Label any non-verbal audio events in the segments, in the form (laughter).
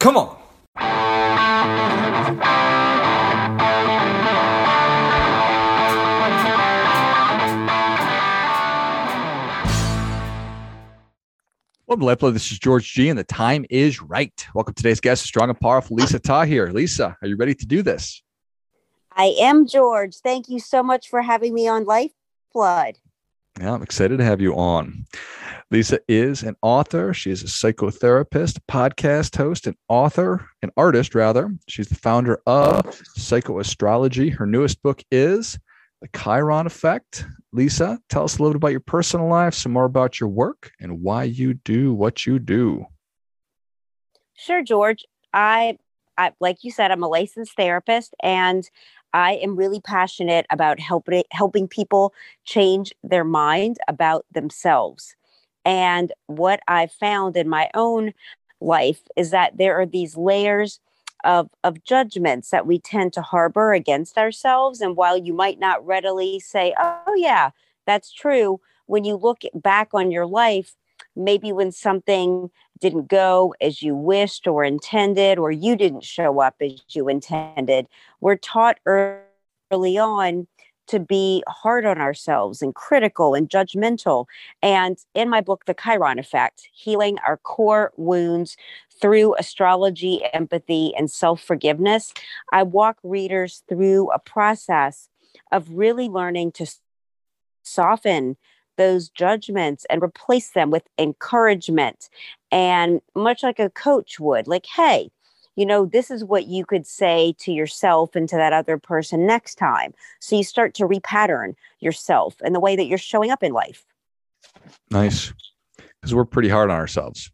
Come on. Welcome to Lifeblood. This is George G, and the time is right. Welcome to today's guest, strong and powerful Lisa Tahir. Lisa, are you ready to do this? I am George. Thank you so much for having me on Lifeblood. Yeah, I'm excited to have you on. Lisa is an author. She is a psychotherapist, podcast host, an author, an artist, rather. She's the founder of Psychoastrology. Her newest book is The Chiron Effect. Lisa, tell us a little bit about your personal life, some more about your work, and why you do what you do. Sure, George. I, I like you said, I'm a licensed therapist, and I am really passionate about helping helping people change their mind about themselves. And what I found in my own life is that there are these layers of, of judgments that we tend to harbor against ourselves. And while you might not readily say, oh, yeah, that's true, when you look back on your life, maybe when something didn't go as you wished or intended, or you didn't show up as you intended, we're taught early on to be hard on ourselves and critical and judgmental. And in my book, The Chiron Effect Healing Our Core Wounds through astrology, empathy, and self forgiveness, I walk readers through a process of really learning to soften those judgments and replace them with encouragement. And much like a coach would, like, hey, you know, this is what you could say to yourself and to that other person next time. So you start to repattern yourself and the way that you're showing up in life. Nice. Because we're pretty hard on ourselves.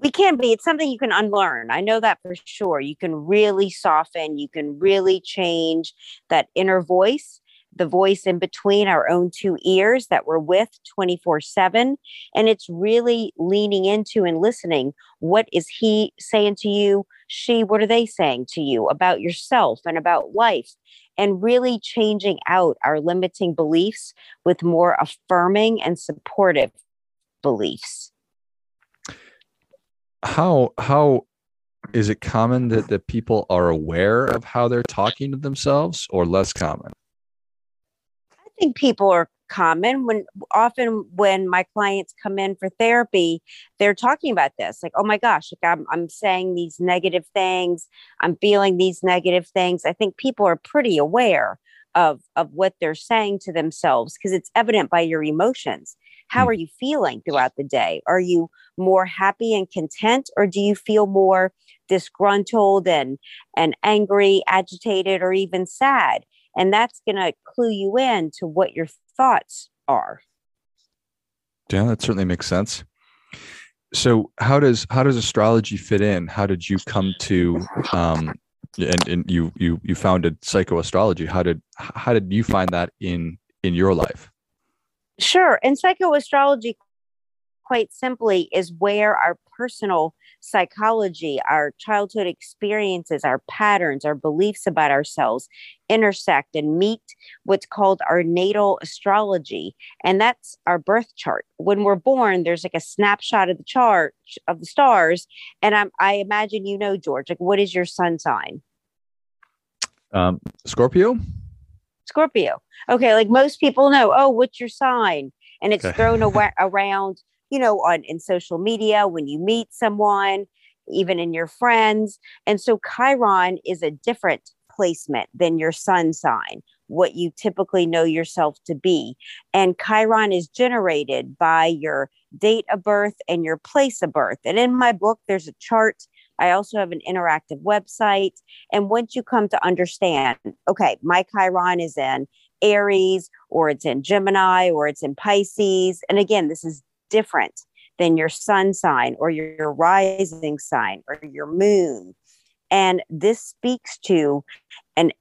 We can be. It's something you can unlearn. I know that for sure. You can really soften, you can really change that inner voice the voice in between our own two ears that we're with 24 7. And it's really leaning into and listening. What is he saying to you? She, what are they saying to you about yourself and about life? And really changing out our limiting beliefs with more affirming and supportive beliefs. How, how, is it common that, that people are aware of how they're talking to themselves or less common? Think people are common when often when my clients come in for therapy they're talking about this like oh my gosh like I'm, I'm saying these negative things. I'm feeling these negative things. I think people are pretty aware of of what they're saying to themselves because it's evident by your emotions. How mm. are you feeling throughout the day? Are you more happy and content or do you feel more disgruntled and and angry agitated or even sad and that's going to clue you in to what your thoughts are. Yeah that certainly makes sense. So how does how does astrology fit in? How did you come to um and, and you you you founded psychoastrology how did how did you find that in in your life? Sure. And psychoastrology quite simply is where our personal psychology, our childhood experiences, our patterns, our beliefs about ourselves intersect and meet what's called our natal astrology. And that's our birth chart. When we're born, there's like a snapshot of the chart of the stars. And I'm, I imagine you know, George, like what is your sun sign? Um, Scorpio. Scorpio. Okay, like most people know, oh, what's your sign? And it's okay. thrown (laughs) around you know, on in social media when you meet someone, even in your friends. And so Chiron is a different placement than your sun sign, what you typically know yourself to be. And Chiron is generated by your date of birth and your place of birth. And in my book, there's a chart. I also have an interactive website. And once you come to understand, okay, my Chiron is in Aries or it's in Gemini or it's in Pisces. And again, this is different than your sun sign or your, rising sign or your moon. And this speaks to an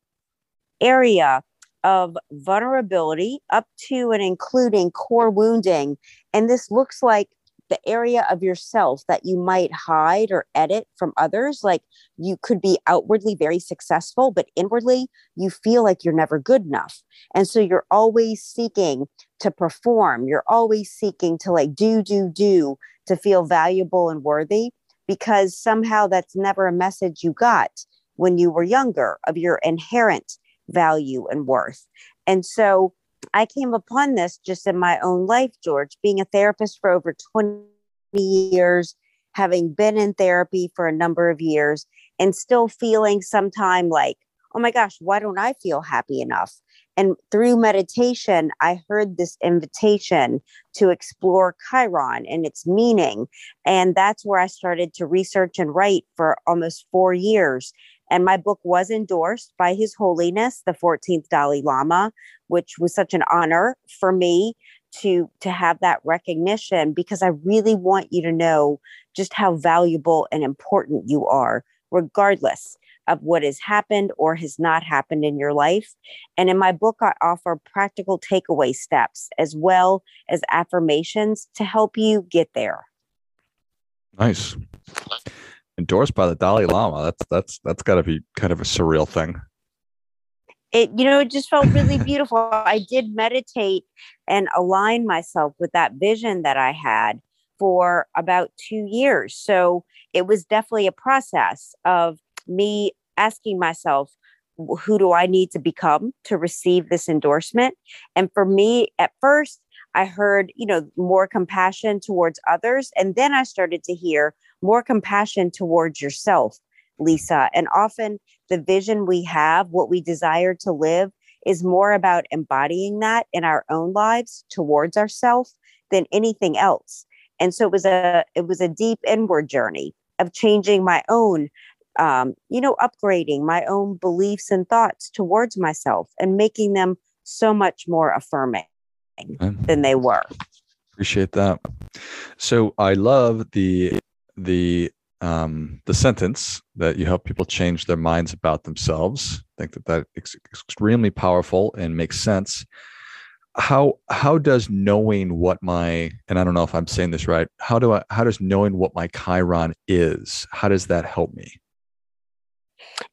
area of vulnerability up to and including core wounding. And this looks like the area of yourself that you might hide or edit from others. Like you could be outwardly very successful, but inwardly you feel like you're never good enough. And so you're always seeking to perform, you're always seeking to like do, do, do to feel valuable and worthy. because somehow that's never a message you got when you were younger of your inherent value and worth. And so I came upon this just in my own life, George, being a therapist for over 20 years, having been in therapy for a number of years, and still feeling sometime like, oh my gosh, why don't I feel happy enough? And through meditation, I heard this invitation to explore Chiron and its meaning. And that's where I started to research and write for almost four years. And my book was endorsed by His Holiness, the 14th Dalai Lama, which was such an honor for me to to have that recognition because I really want you to know just how valuable and important you are regardless of what has happened or has not happened in your life. And in my book I offer practical takeaway steps as well as affirmations to help you get there. Nice endorsed by the Dalai Lama. That's that's that's got to be kind of a surreal thing. It you know it just felt really (laughs) beautiful. I did meditate and align myself with that vision that I had for about 2 years. So it was definitely a process of me asking myself who do I need to become to receive this endorsement? And for me at first I heard, you know, more compassion towards others and then I started to hear more compassion towards yourself, Lisa. And often the vision we have, what we desire to live, is more about embodying that in our own lives towards ourselves than anything else. And so it was a it was a deep inward journey of changing my own um, you know, upgrading my own beliefs and thoughts towards myself and making them so much more affirming than they were. Appreciate that. So I love the the um, the sentence that you help people change their minds about themselves. I think that that is extremely powerful and makes sense. How how does knowing what my and I don't know if I'm saying this right. How do I how does knowing what my Chiron is? How does that help me?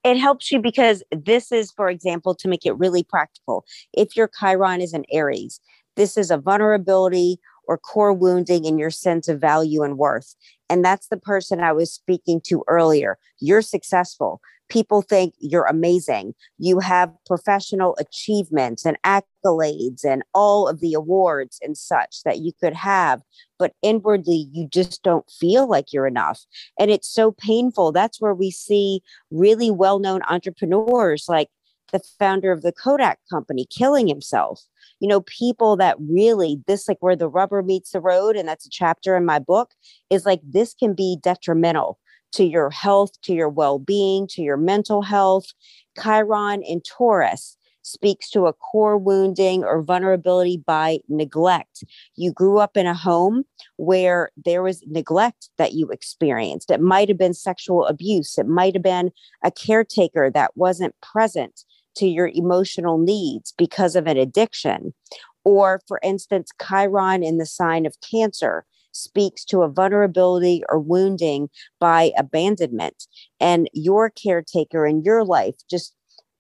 It helps you because this is, for example, to make it really practical. If your Chiron is an Aries, this is a vulnerability or core wounding in your sense of value and worth. And that's the person I was speaking to earlier. You're successful. People think you're amazing. You have professional achievements and accolades and all of the awards and such that you could have. But inwardly, you just don't feel like you're enough. And it's so painful. That's where we see really well known entrepreneurs like the founder of the Kodak company killing himself you know, people that really, this like where the rubber meets the road, and that's a chapter in my book, is like this can be detrimental to your health, to your well being, to your mental health. Chiron in Taurus speaks to a core wounding or vulnerability by neglect. You grew up in a home where there was neglect that you experienced. It might have been sexual abuse, it might have been a caretaker that wasn't present to your emotional needs because of an addiction. Or, for instance, Chiron in the sign of Cancer speaks to a vulnerability or wounding by abandonment. And your caretaker in your life just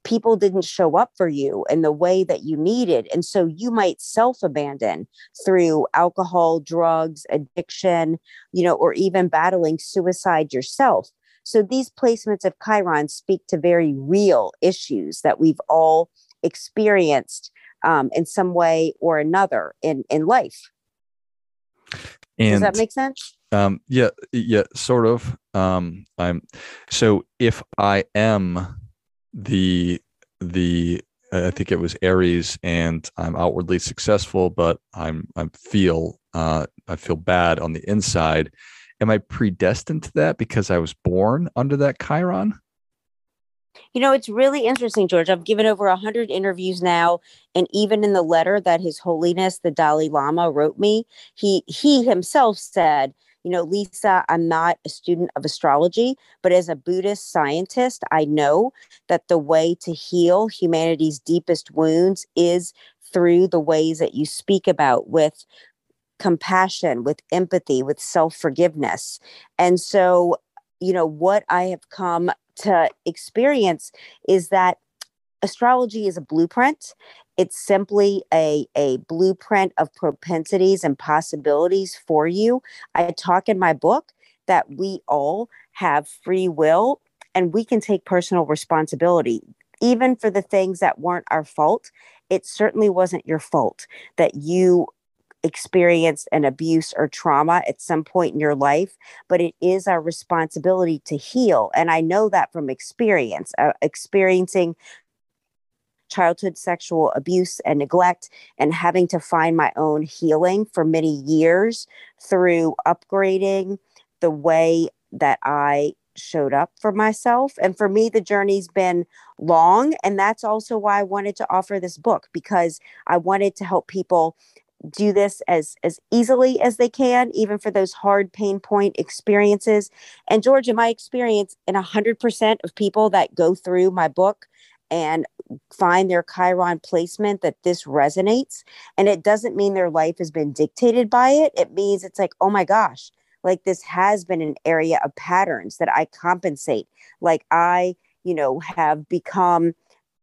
people didn't show up for you in the way that you needed. And so you might self abandon through alcohol, drugs, addiction, you know, or even battling suicide yourself. So these placements of Chiron speak to very real issues that we've all experienced um, in some way or another in, in life. And, Does that make sense? Um, yeah, yeah, sort of. Um, I'm so if I am the the I think it was Aries, and I'm outwardly successful, but I'm I feel uh, I feel bad on the inside am I predestined to that because I was born under that Chiron? You know, it's really interesting, George. I've given over 100 interviews now. And even in the letter that His Holiness, the Dalai Lama, wrote me, he, he himself said, you know, Lisa, I'm not a student of astrology, but as a Buddhist scientist, I know that the way to heal humanity's deepest wounds is through the ways that you speak about with compassion, with empathy, with self forgiveness. And so, you know, what I have come to experience is that astrology is a blueprint. It's simply a, a blueprint of propensities and possibilities for you. I talk in my book that we all have free will and we can take personal responsibility even for the things that weren't our fault it certainly wasn't your fault that you experienced an abuse or trauma at some point in your life, but it is our responsibility to heal. And I know that from experience, uh, experiencing childhood sexual abuse and neglect and having to find my own healing for many years through upgrading the way that I showed up for myself. And for me, the journey's been long. And that's also why I wanted to offer this book because I wanted to help people do this as as easily as they can even for those hard pain point experiences. And george in my experience in 100% of people that go through my book and find their chiron placement that this resonates. And it doesn't mean their life has been dictated by it. It means it's like oh my gosh like this has been an area of patterns that i compensate. Like i you know have become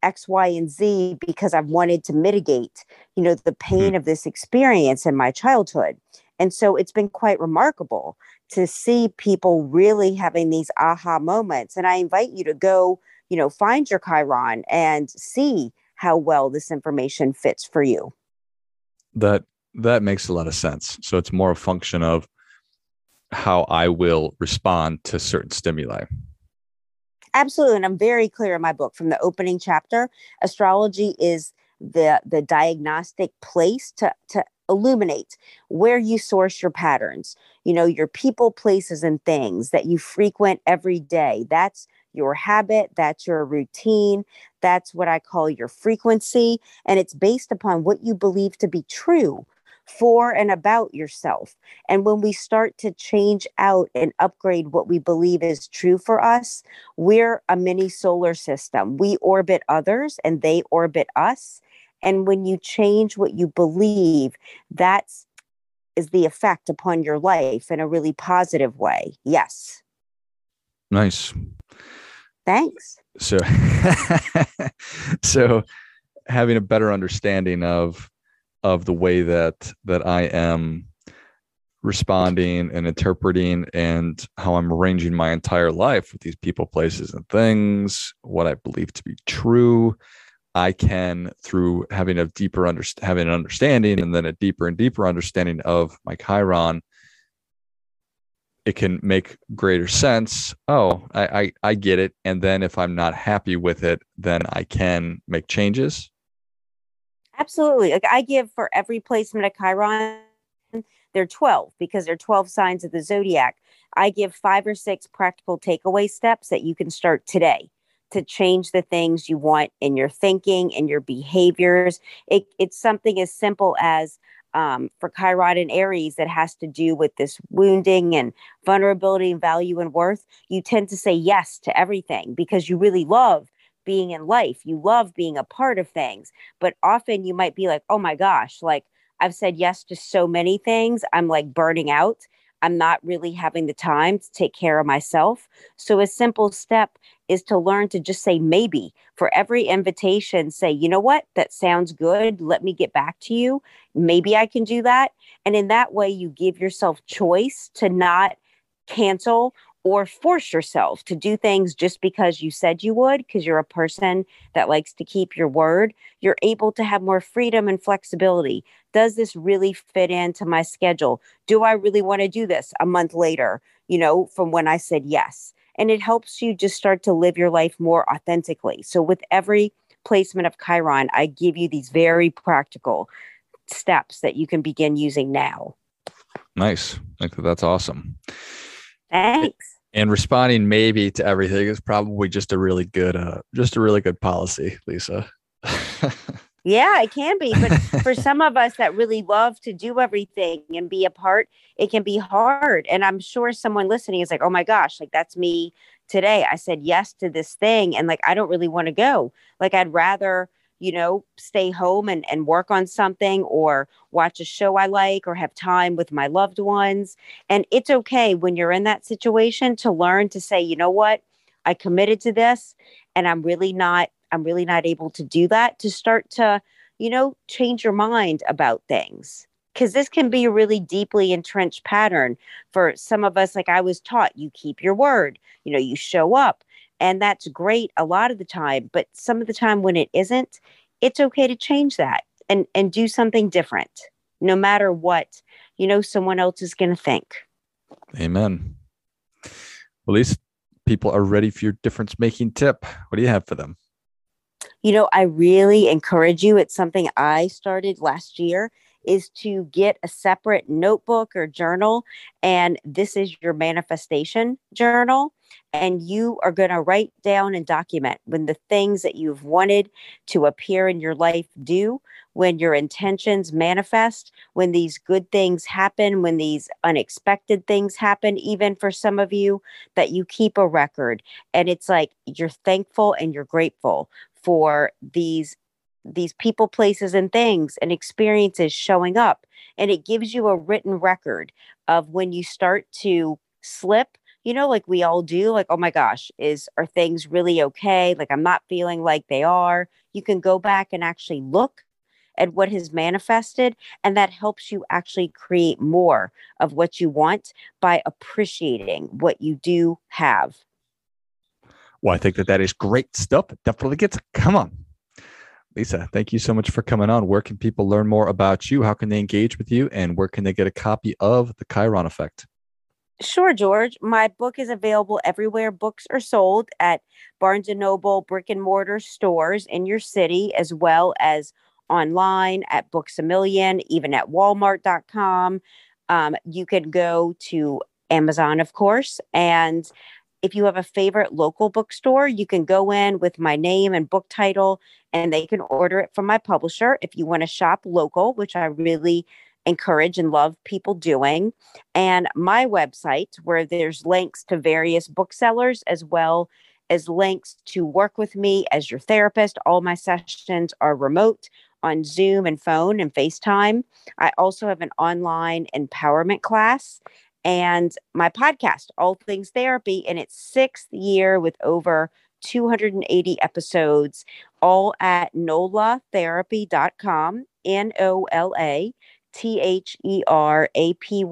X, Y, and Z because I've wanted to mitigate, you know, the pain mm-hmm. of this experience in my childhood. And so it's been quite remarkable to see people really having these aha moments. And I invite you to go, you know, find your Chiron and see how well this information fits for you. That that makes a lot of sense. So it's more a function of how I will respond to certain stimuli. Absolutely. And I'm very clear in my book from the opening chapter. Astrology is the the diagnostic place to to illuminate where you source your patterns you know your people places and things that you frequent every day that's your habit that's your routine that's what i call your frequency and it's based upon what you believe to be true for and about yourself. And when we start to change out and upgrade what we believe is true for us, we're a mini solar system. We orbit others and they orbit us. And when you change what you believe, that's is the effect upon your life in a really positive way. Yes. Nice. Thanks. So (laughs) so having a better understanding of of the way that that I am responding and interpreting and how I'm arranging my entire life with these people, places, and things, what I believe to be true. I can, through having a deeper under, having an understanding and then a deeper and deeper understanding of my Chiron, it can make greater sense. Oh, I, I, I get it. And then if I'm not happy with it, then I can make changes. Absolutely. Like I give for every placement of Chiron, they're 12 because they're 12 signs of the zodiac. I give five or six practical takeaway steps that you can start today to change the things you want in your thinking and your behaviors. It, it's something as simple as um, for Chiron and Aries that has to do with this wounding and vulnerability and value and worth. You tend to say yes to everything because you really love being in life. You love being a part of things, but often you might be like, oh my gosh, like I've said yes to so many things. I'm like burning out. I'm not really having the time to take care of myself. So, a simple step is to learn to just say maybe for every invitation, say, you know what, that sounds good. Let me get back to you. Maybe I can do that. And in that way, you give yourself choice to not cancel or force yourself to do things just because you said you would, because you're a person that likes to keep your word, you're able to have more freedom and flexibility. Does this really fit into my schedule? Do I really want to do this a month later, you know, from when I said yes? And it helps you just start to live your life more authentically. So, with every placement of Chiron, I give you these very practical steps that you can begin using now. Nice. I think that's awesome. Thanks. And responding maybe to everything is probably just a really good, uh, just a really good policy, Lisa. (laughs) yeah, it can be. But for (laughs) some of us that really love to do everything and be a part, it can be hard. And I'm sure someone listening is like, oh my gosh, like that's me today. I said yes to this thing. And like, I don't really want to go. Like, I'd rather, you know, stay home and, and work on something or watch a show I like or have time with my loved ones. And it's okay when you're in that situation to learn to say, you know what, I committed to this and I'm really not, I'm really not able to do that to start to, you know, change your mind about things. because this can be a really deeply entrenched pattern for some of us like i was taught you keep your word you know you show up and that's great a lot of the time but some of the time when it isn't it's okay to change that and and do something different no matter what you know someone else is going to think amen well, at least people are ready for your difference making tip what do you have for them you know i really encourage you it's something i started last year is to get a separate notebook or journal. And this is your manifestation journal. And you are going to write down and document when the things that you've wanted to appear in your life do, when your intentions manifest, when these good things happen, when these unexpected things happen, even for some of you, that you keep a record. And it's like you're thankful and you're grateful for these these people, places, and things and experiences showing up. And it gives you a written record of when you start to slip, you know, like we all do, like, oh my gosh, is are things really okay? Like I'm not feeling like they are. You can go back and actually look at what has manifested, and that helps you actually create more of what you want by appreciating what you do have. Well, I think that that is great stuff. It definitely gets come on. Lisa, thank you so much for coming on. Where can people learn more about you? How can they engage with you? And where can they get a copy of The Chiron Effect? Sure, George. My book is available everywhere books are sold at Barnes and Noble brick and mortar stores in your city, as well as online at Books a Million, even at Walmart.com. Um, you can go to Amazon, of course, and if you have a favorite local bookstore, you can go in with my name and book title and they can order it from my publisher. If you want to shop local, which I really encourage and love people doing, and my website where there's links to various booksellers as well as links to work with me as your therapist. All my sessions are remote on Zoom and phone and FaceTime. I also have an online empowerment class and my podcast, All Things Therapy, in its sixth year with over 280 episodes, all at nolatherapy.com, N O L A T H E R A P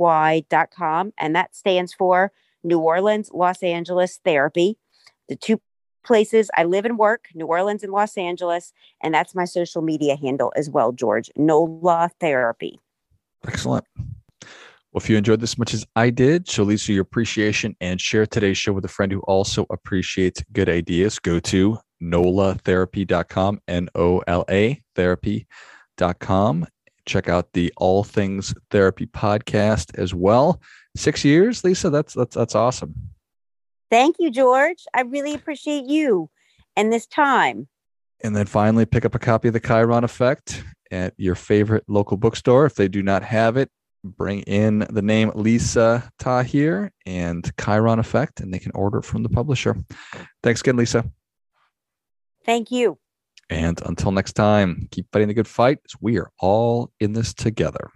com. And that stands for New Orleans, Los Angeles Therapy. The two places I live and work, New Orleans and Los Angeles. And that's my social media handle as well, George, NOLA Therapy. Excellent. Well, if you enjoyed this as much as I did, show Lisa your appreciation and share today's show with a friend who also appreciates good ideas. Go to nolatherapy.com, N O L A therapy.com. Check out the All Things Therapy podcast as well. Six years, Lisa, that's that's that's awesome. Thank you, George. I really appreciate you and this time. And then finally, pick up a copy of The Chiron Effect at your favorite local bookstore. If they do not have it, bring in the name Lisa Tahir and Chiron Effect, and they can order from the publisher. Thanks again, Lisa. Thank you. And until next time, keep fighting the good fight. We are all in this together.